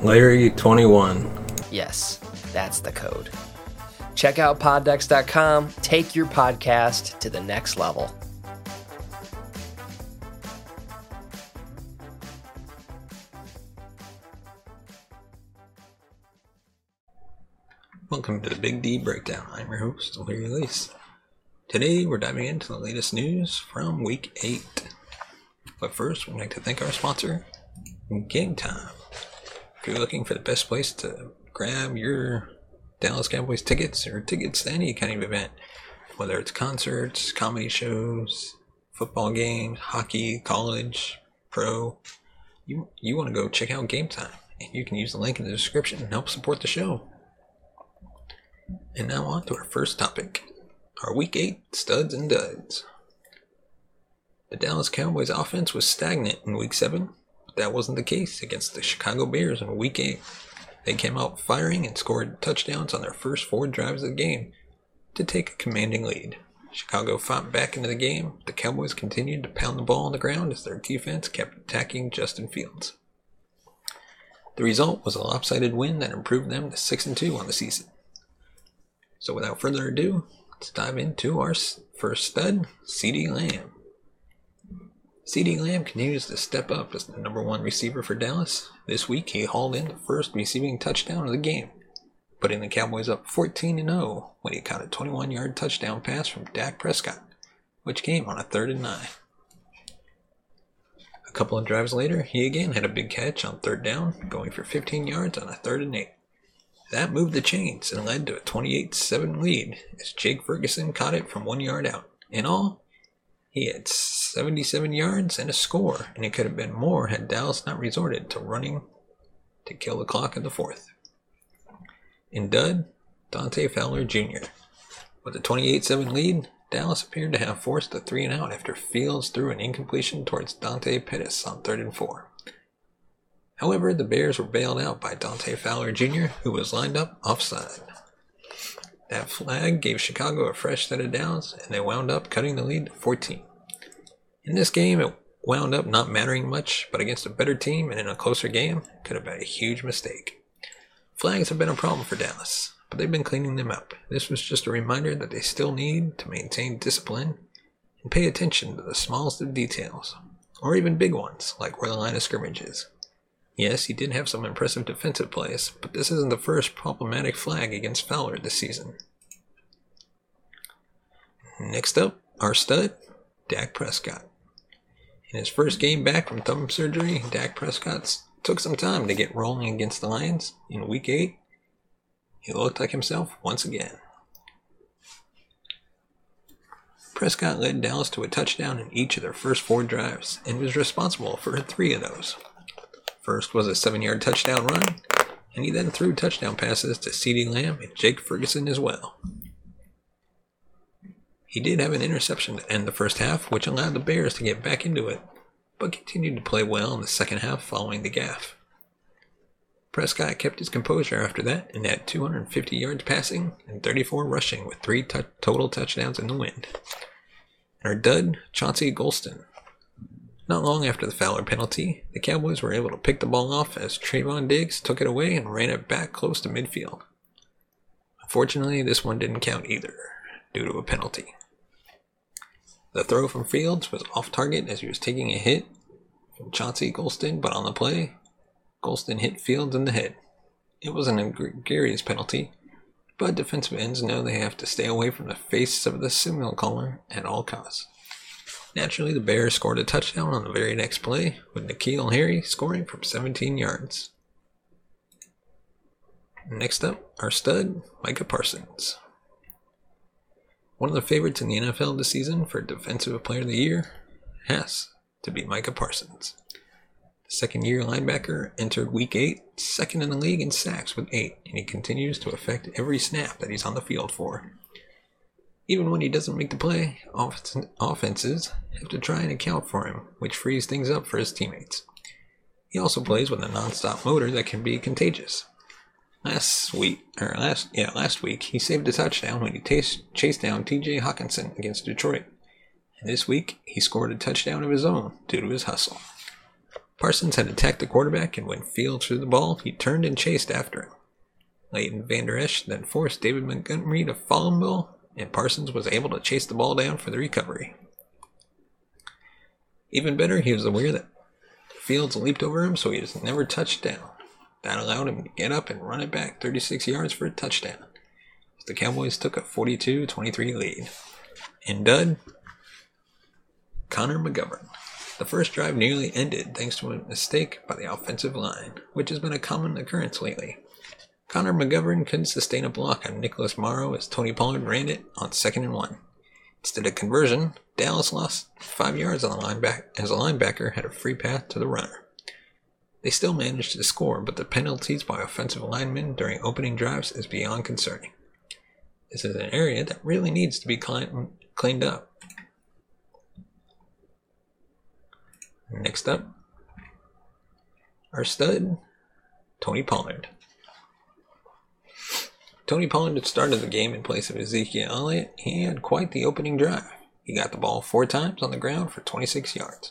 Larry21. Yes, that's the code. Check out poddecks.com. Take your podcast to the next level. Welcome to the Big D Breakdown. I'm your host, Larry Lace. Today we're diving into the latest news from Week 8. But first, we'd like to thank our sponsor, Game Time. If you're looking for the best place to grab your Dallas Cowboys tickets or tickets to any kind of event, whether it's concerts, comedy shows, football games, hockey, college, pro, you, you want to go check out Game Time. And you can use the link in the description and help support the show. And now on to our first topic our Week 8 studs and duds. The Dallas Cowboys offense was stagnant in Week 7, but that wasn't the case against the Chicago Bears in Week 8. They came out firing and scored touchdowns on their first four drives of the game to take a commanding lead. Chicago fought back into the game. The Cowboys continued to pound the ball on the ground as their defense kept attacking Justin Fields. The result was a lopsided win that improved them to 6 and 2 on the season. So without further ado, let's dive into our first stud, CeeDee Lamb. CeeDee Lamb continues to step up as the number one receiver for Dallas. This week, he hauled in the first receiving touchdown of the game, putting the Cowboys up 14 0 when he caught a 21 yard touchdown pass from Dak Prescott, which came on a third and nine. A couple of drives later, he again had a big catch on third down, going for 15 yards on a third and eight. That moved the chains and led to a 28 7 lead as Jake Ferguson caught it from one yard out. In all, he had 77 yards and a score, and it could have been more had Dallas not resorted to running to kill the clock in the fourth. In dud, Dante Fowler Jr. With a 28 7 lead, Dallas appeared to have forced a three and out after Fields threw an incompletion towards Dante Pettis on third and four. However, the Bears were bailed out by Dante Fowler Jr., who was lined up offside. That flag gave Chicago a fresh set of downs, and they wound up cutting the lead to 14. In this game, it wound up not mattering much, but against a better team and in a closer game, could have been a huge mistake. Flags have been a problem for Dallas, but they've been cleaning them up. This was just a reminder that they still need to maintain discipline and pay attention to the smallest of details, or even big ones, like where the line of scrimmage is. Yes, he did have some impressive defensive plays, but this isn't the first problematic flag against Fowler this season. Next up, our stud, Dak Prescott. In his first game back from thumb surgery, Dak Prescott took some time to get rolling against the Lions. In week 8, he looked like himself once again. Prescott led Dallas to a touchdown in each of their first four drives and was responsible for three of those. First was a seven yard touchdown run, and he then threw touchdown passes to CeeDee Lamb and Jake Ferguson as well. He did have an interception to end the first half, which allowed the Bears to get back into it, but continued to play well in the second half following the gaff. Prescott kept his composure after that and had 250 yards passing and 34 rushing with three t- total touchdowns in the win. And our dud, Chauncey Golston, not long after the Fowler penalty, the Cowboys were able to pick the ball off as Trevon Diggs took it away and ran it back close to midfield. Unfortunately, this one didn't count either, due to a penalty. The throw from Fields was off target as he was taking a hit from Chauncey Golston, but on the play, Golston hit Fields in the head. It was an egregious penalty, but defensive ends know they have to stay away from the face of the signal caller at all costs. Naturally, the Bears scored a touchdown on the very next play, with N'Keal Harry scoring from 17 yards. Next up, our stud, Micah Parsons. One of the favorites in the NFL this season for Defensive Player of the Year has to be Micah Parsons. The second year linebacker, entered week eight, second in the league in sacks with eight, and he continues to affect every snap that he's on the field for. Even when he doesn't make the play, offenses have to try and account for him, which frees things up for his teammates. He also plays with a non-stop motor that can be contagious. Last week, or last yeah, last week, he saved a touchdown when he t- chased down T.J. Hockenson against Detroit. And this week, he scored a touchdown of his own due to his hustle. Parsons had attacked the quarterback, and when Fields threw the ball, he turned and chased after him. Leighton Vander Esch then forced David Montgomery to fumble, and Parsons was able to chase the ball down for the recovery. Even better, he was aware that Fields leaped over him, so he was never touched down. That allowed him to get up and run it back 36 yards for a touchdown. The Cowboys took a 42 23 lead. And Dud, Connor McGovern. The first drive nearly ended thanks to a mistake by the offensive line, which has been a common occurrence lately. Connor McGovern couldn't sustain a block on Nicholas Morrow as Tony Pollard ran it on second and one. Instead of conversion, Dallas lost five yards on the linebacker as a linebacker had a free path to the runner. They still managed to score, but the penalties by offensive linemen during opening drives is beyond concerning. This is an area that really needs to be cleaned up. Next up, our stud, Tony Pollard. Tony Pollard had started the game in place of Ezekiel Elliott. He had quite the opening drive. He got the ball four times on the ground for 26 yards,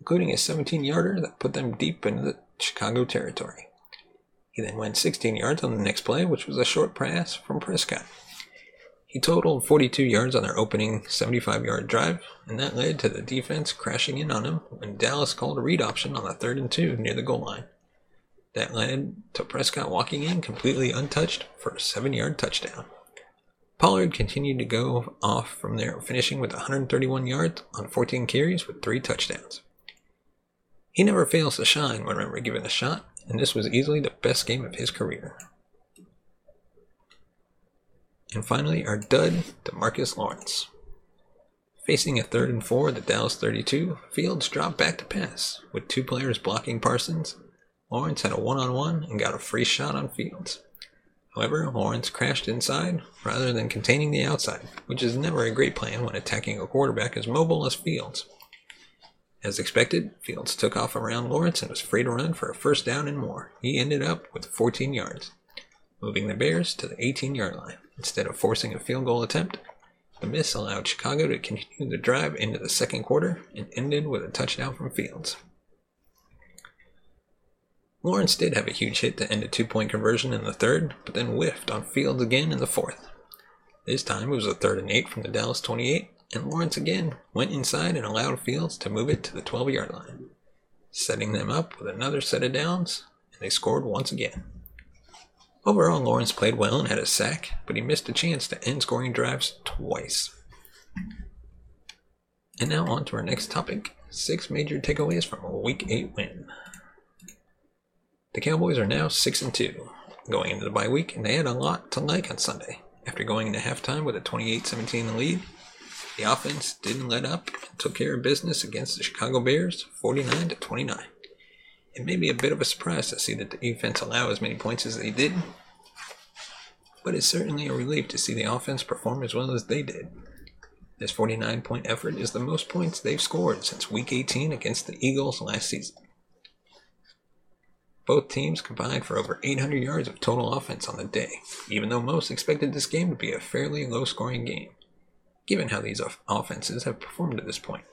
including a 17 yarder that put them deep into the Chicago territory. He then went 16 yards on the next play, which was a short pass from Prescott. He totaled 42 yards on their opening 75 yard drive, and that led to the defense crashing in on him when Dallas called a read option on the third and two near the goal line. That led to Prescott walking in completely untouched for a seven yard touchdown. Pollard continued to go off from there, finishing with 131 yards on 14 carries with three touchdowns. He never fails to shine whenever given a shot, and this was easily the best game of his career. And finally, our dud, Demarcus Lawrence. Facing a third and four at the Dallas 32, Fields dropped back to pass. With two players blocking Parsons, Lawrence had a one on one and got a free shot on Fields. However, Lawrence crashed inside rather than containing the outside, which is never a great plan when attacking a quarterback as mobile as Fields. As expected, Fields took off around Lawrence and was free to run for a first down and more. He ended up with 14 yards, moving the Bears to the 18 yard line. Instead of forcing a field goal attempt, the miss allowed Chicago to continue the drive into the second quarter and ended with a touchdown from Fields. Lawrence did have a huge hit to end a two point conversion in the third, but then whiffed on Fields again in the fourth. This time it was a third and eight from the Dallas 28, and Lawrence again went inside and allowed Fields to move it to the 12 yard line, setting them up with another set of downs, and they scored once again. Overall, Lawrence played well and had a sack, but he missed a chance to end scoring drives twice. And now on to our next topic six major takeaways from a Week 8 win. The Cowboys are now 6 and 2, going into the bye week, and they had a lot to like on Sunday. After going into halftime with a 28 17 lead, the offense didn't let up and took care of business against the Chicago Bears 49 29. It may be a bit of a surprise to see that the defense allow as many points as they did, but it's certainly a relief to see the offense perform as well as they did. This 49 point effort is the most points they've scored since Week 18 against the Eagles last season. Both teams combined for over 800 yards of total offense on the day, even though most expected this game to be a fairly low scoring game, given how these offenses have performed to this point.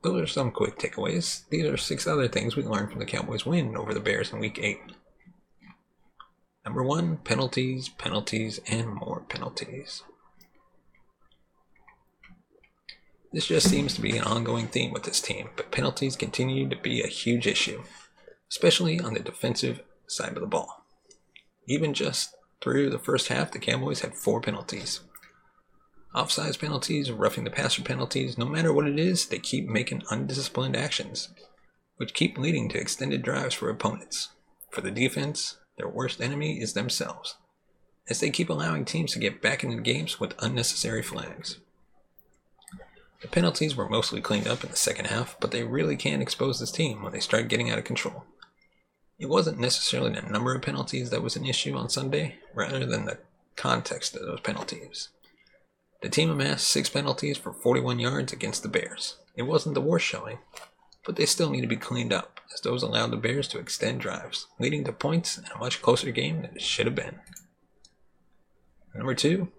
Those are some quick takeaways. These are six other things we learned from the Cowboys' win over the Bears in Week 8. Number one, penalties, penalties, and more penalties. This just seems to be an ongoing theme with this team, but penalties continue to be a huge issue, especially on the defensive side of the ball. Even just through the first half, the Cowboys had four penalties offsides penalties, roughing the passer penalties, no matter what it is, they keep making undisciplined actions, which keep leading to extended drives for opponents. For the defense, their worst enemy is themselves, as they keep allowing teams to get back into games with unnecessary flags. The penalties were mostly cleaned up in the second half, but they really can expose this team when they start getting out of control. It wasn't necessarily the number of penalties that was an issue on Sunday, rather than the context of those penalties. The team amassed six penalties for 41 yards against the Bears. It wasn't the worst showing, but they still need to be cleaned up, as those allowed the Bears to extend drives, leading to points and a much closer game than it should have been. Number two,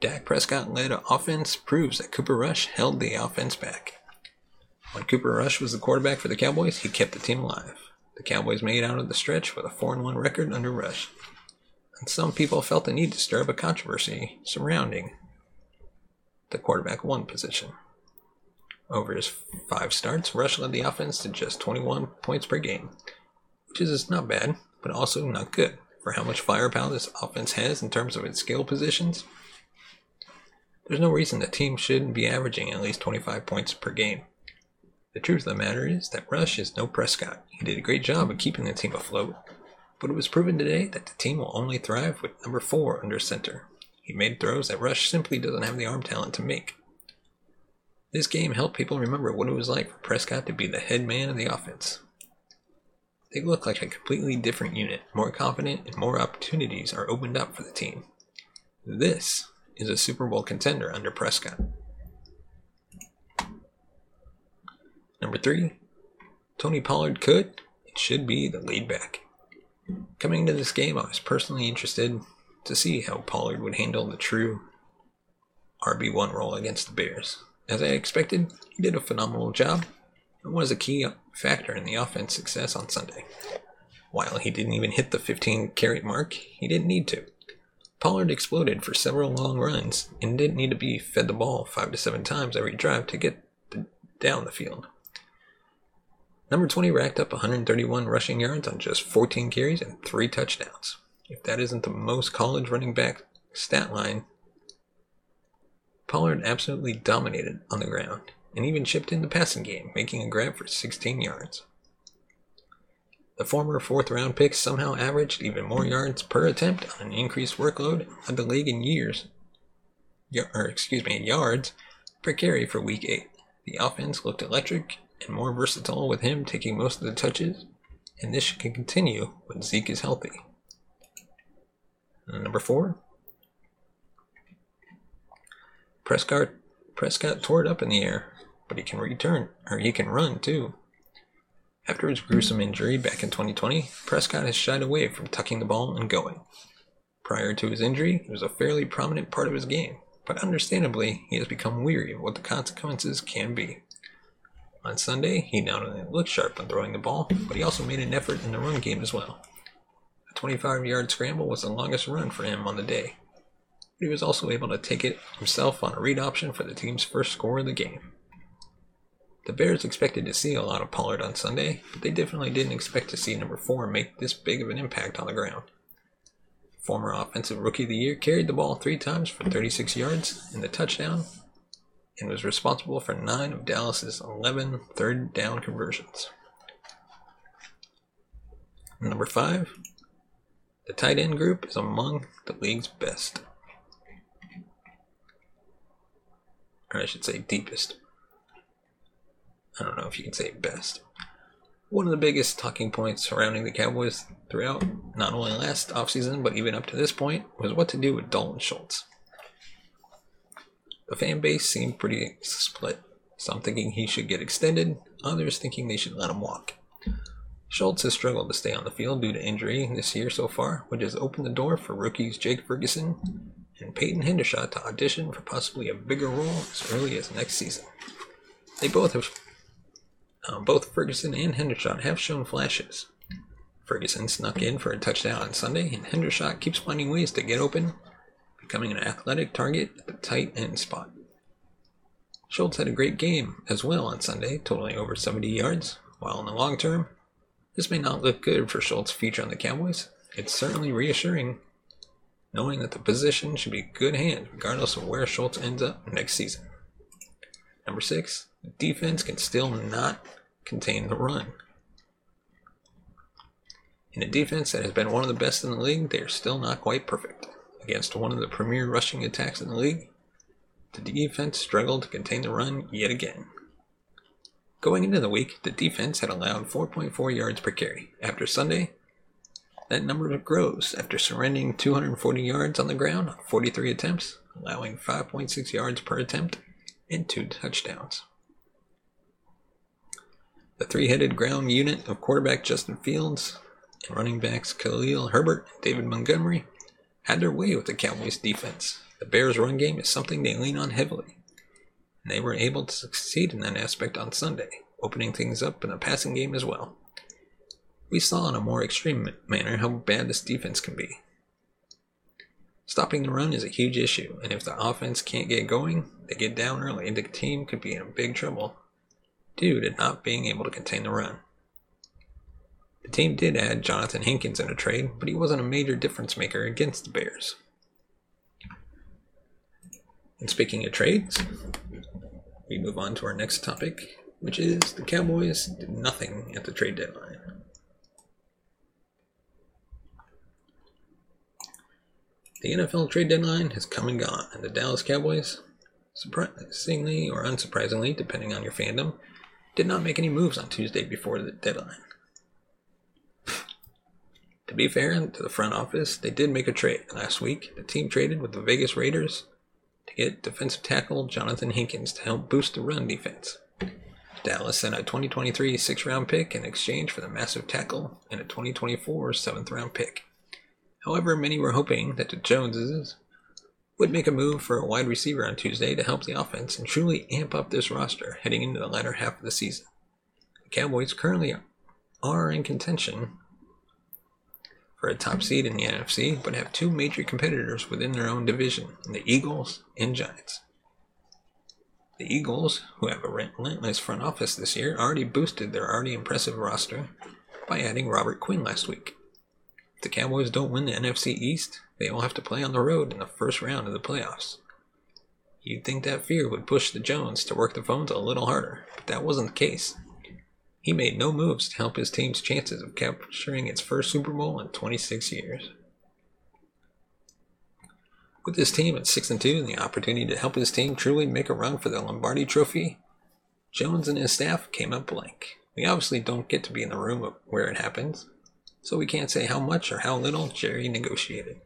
Dak Prescott led offense proves that Cooper Rush held the offense back. When Cooper Rush was the quarterback for the Cowboys, he kept the team alive. The Cowboys made out of the stretch with a 4 1 record under Rush. And some people felt the need to stir up a controversy surrounding the quarterback one position. Over his five starts, Rush led the offense to just 21 points per game, which is not bad, but also not good for how much firepower this offense has in terms of its skill positions. There's no reason the team shouldn't be averaging at least 25 points per game. The truth of the matter is that Rush is no Prescott. He did a great job of keeping the team afloat, but it was proven today that the team will only thrive with number 4 under center. He made throws that Rush simply doesn't have the arm talent to make. This game helped people remember what it was like for Prescott to be the head man of the offense. They look like a completely different unit, more confident, and more opportunities are opened up for the team. This is a Super Bowl contender under Prescott. Number three, Tony Pollard could and should be the lead back. Coming into this game, I was personally interested to see how Pollard would handle the true RB1 role against the Bears. As I expected, he did a phenomenal job and was a key factor in the offense success on Sunday. While he didn't even hit the 15 carry mark, he didn't need to. Pollard exploded for several long runs and didn't need to be fed the ball five to seven times every drive to get the, down the field. Number 20 racked up 131 rushing yards on just 14 carries and three touchdowns. If that isn't the most college running back stat line, Pollard absolutely dominated on the ground and even chipped in the passing game, making a grab for 16 yards. The former fourth round pick somehow averaged even more yards per attempt on an increased workload of the league in years, or excuse me, yards per carry for week 8. The offense looked electric and more versatile with him taking most of the touches, and this can continue when Zeke is healthy. Number 4, Prescott Prescott tore it up in the air, but he can return or he can run too. After his gruesome injury back in 2020, Prescott has shied away from tucking the ball and going. Prior to his injury, it was a fairly prominent part of his game, but understandably, he has become weary of what the consequences can be. On Sunday, he not only looked sharp when throwing the ball, but he also made an effort in the run game as well. A 25 yard scramble was the longest run for him on the day. But he was also able to take it himself on a read option for the team's first score of the game. The Bears expected to see a lot of Pollard on Sunday, but they definitely didn't expect to see number 4 make this big of an impact on the ground. Former Offensive Rookie of the Year carried the ball three times for 36 yards in the touchdown and was responsible for 9 of Dallas's 11 third down conversions. Number 5, the tight end group is among the league's best. Or I should say deepest. I don't know if you can say best. One of the biggest talking points surrounding the Cowboys throughout, not only last offseason, but even up to this point, was what to do with Dalton Schultz. The fan base seemed pretty split. Some thinking he should get extended, others thinking they should let him walk. Schultz has struggled to stay on the field due to injury this year so far, which has opened the door for rookies Jake Ferguson and Peyton Hendershot to audition for possibly a bigger role as early as next season. They both have um, both Ferguson and Hendershot have shown flashes. Ferguson snuck in for a touchdown on Sunday, and Hendershot keeps finding ways to get open, becoming an athletic target at the tight end spot. Schultz had a great game as well on Sunday, totaling over 70 yards. While in the long term, this may not look good for Schultz's future on the Cowboys, it's certainly reassuring knowing that the position should be a good hand regardless of where Schultz ends up next season. Number six, defense can still not contain the run. In a defense that has been one of the best in the league, they are still not quite perfect. Against one of the premier rushing attacks in the league, the defense struggled to contain the run yet again. Going into the week, the defense had allowed 4.4 yards per carry. After Sunday, that number grows after surrendering 240 yards on the ground on 43 attempts, allowing 5.6 yards per attempt and two touchdowns. The three headed ground unit of quarterback Justin Fields and running backs Khalil Herbert David Montgomery had their way with the Cowboys defense. The Bears' run game is something they lean on heavily, and they were able to succeed in that aspect on Sunday, opening things up in the passing game as well. We saw in a more extreme manner how bad this defense can be. Stopping the run is a huge issue, and if the offense can't get going, they get down early, and the team could be in big trouble due to not being able to contain the run. The team did add Jonathan Hankins in a trade, but he wasn't a major difference maker against the Bears. And speaking of trades, we move on to our next topic, which is the Cowboys did nothing at the trade deadline. The NFL trade deadline has come and gone, and the Dallas Cowboys, surprisingly or unsurprisingly, depending on your fandom, did not make any moves on Tuesday before the deadline. to be fair to the front office, they did make a trade. Last week, the team traded with the Vegas Raiders to get defensive tackle Jonathan Hankins to help boost the run defense. Dallas sent a 2023 six round pick in exchange for the massive tackle and a 2024 seventh round pick. However, many were hoping that the Joneses would make a move for a wide receiver on Tuesday to help the offense and truly amp up this roster heading into the latter half of the season. The Cowboys currently are in contention for a top seed in the NFC, but have two major competitors within their own division the Eagles and Giants. The Eagles, who have a relentless front office this year, already boosted their already impressive roster by adding Robert Quinn last week. The Cowboys don't win the NFC East, they will have to play on the road in the first round of the playoffs. You'd think that fear would push the Jones to work the phones a little harder, but that wasn't the case. He made no moves to help his team's chances of capturing its first Super Bowl in 26 years. With his team at 6 and 2 and the opportunity to help his team truly make a run for the Lombardi Trophy, Jones and his staff came up blank. We obviously don't get to be in the room where it happens, so we can't say how much or how little Jerry negotiated.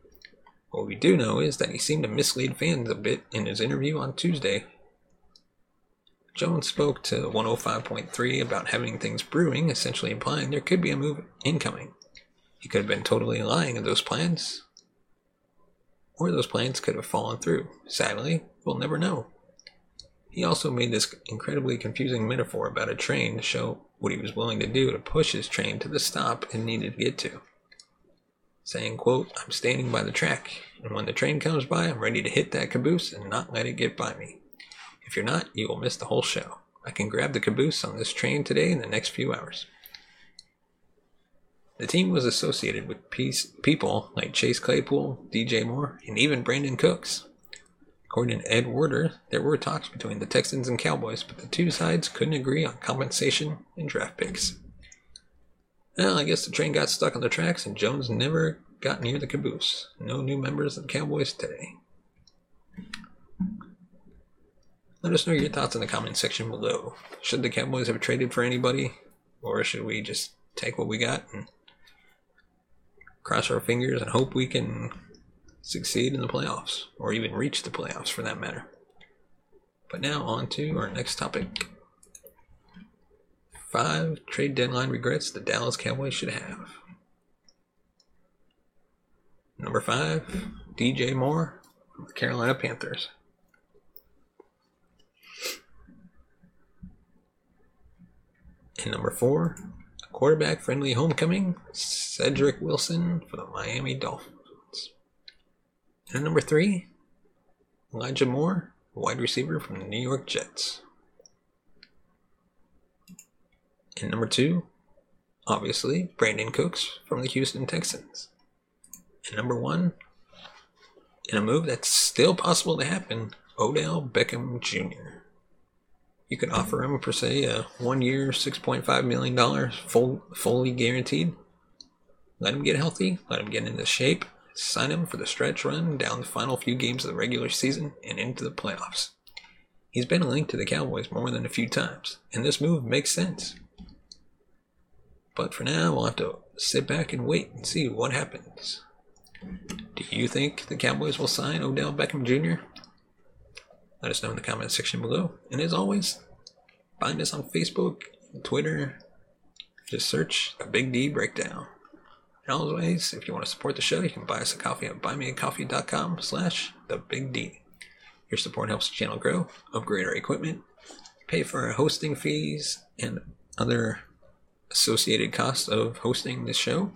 What we do know is that he seemed to mislead fans a bit in his interview on Tuesday. Jones spoke to 105.3 about having things brewing, essentially implying there could be a move incoming. He could have been totally lying of those plans, or those plans could have fallen through. Sadly, we'll never know. He also made this incredibly confusing metaphor about a train to show what he was willing to do to push his train to the stop it needed to get to saying, quote, I'm standing by the track, and when the train comes by, I'm ready to hit that caboose and not let it get by me. If you're not, you will miss the whole show. I can grab the caboose on this train today in the next few hours. The team was associated with people like Chase Claypool, DJ Moore, and even Brandin Cooks. According to Ed Werder, there were talks between the Texans and Cowboys, but the two sides couldn't agree on compensation and draft picks. Well, I guess the train got stuck on the tracks and Jones never got near the caboose. No new members of the Cowboys today. Let us know your thoughts in the comment section below. Should the Cowboys have traded for anybody? Or should we just take what we got and cross our fingers and hope we can succeed in the playoffs? Or even reach the playoffs for that matter. But now on to our next topic five trade deadline regrets the Dallas Cowboys should have. Number five, DJ Moore from the Carolina Panthers. And number four, quarterback friendly homecoming, Cedric Wilson for the Miami Dolphins. And number three, Elijah Moore, wide receiver from the New York Jets. And number two, obviously, Brandin Cooks from the Houston Texans. And number one, in a move that's still possible to happen, Odell Beckham Jr. You could offer him, per se, a one year, $6.5 million, full, fully guaranteed. Let him get healthy, let him get into shape, sign him for the stretch run down the final few games of the regular season and into the playoffs. He's been linked to the Cowboys more than a few times, and this move makes sense. But for now, we'll have to sit back and wait and see what happens. Do you think the Cowboys will sign Odell Beckham Jr.? Let us know in the comment section below. And as always, find us on Facebook, Twitter. Just search the Big D Breakdown. And always, if you want to support the show, you can buy us a coffee at buymeacoffee.com slash the Big D. Your support helps the channel grow, upgrade our equipment, pay for our hosting fees, and other associated costs of hosting this show.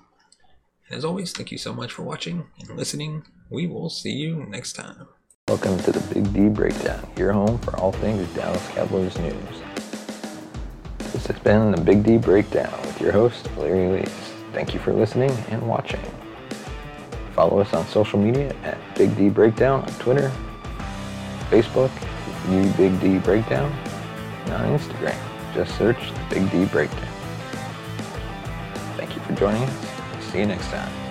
And as always, thank you so much for watching and listening. We will see you next time. Welcome to the Big D Breakdown, your home for all things Dallas Cowboys news. This has been the Big D Breakdown with your host, Larry Lees. Thank you for listening and watching. Follow us on social media at Big D Breakdown on Twitter, Facebook, New Big D Breakdown, and on Instagram. Just search the Big D Breakdown. Thank you for joining us. See you next time.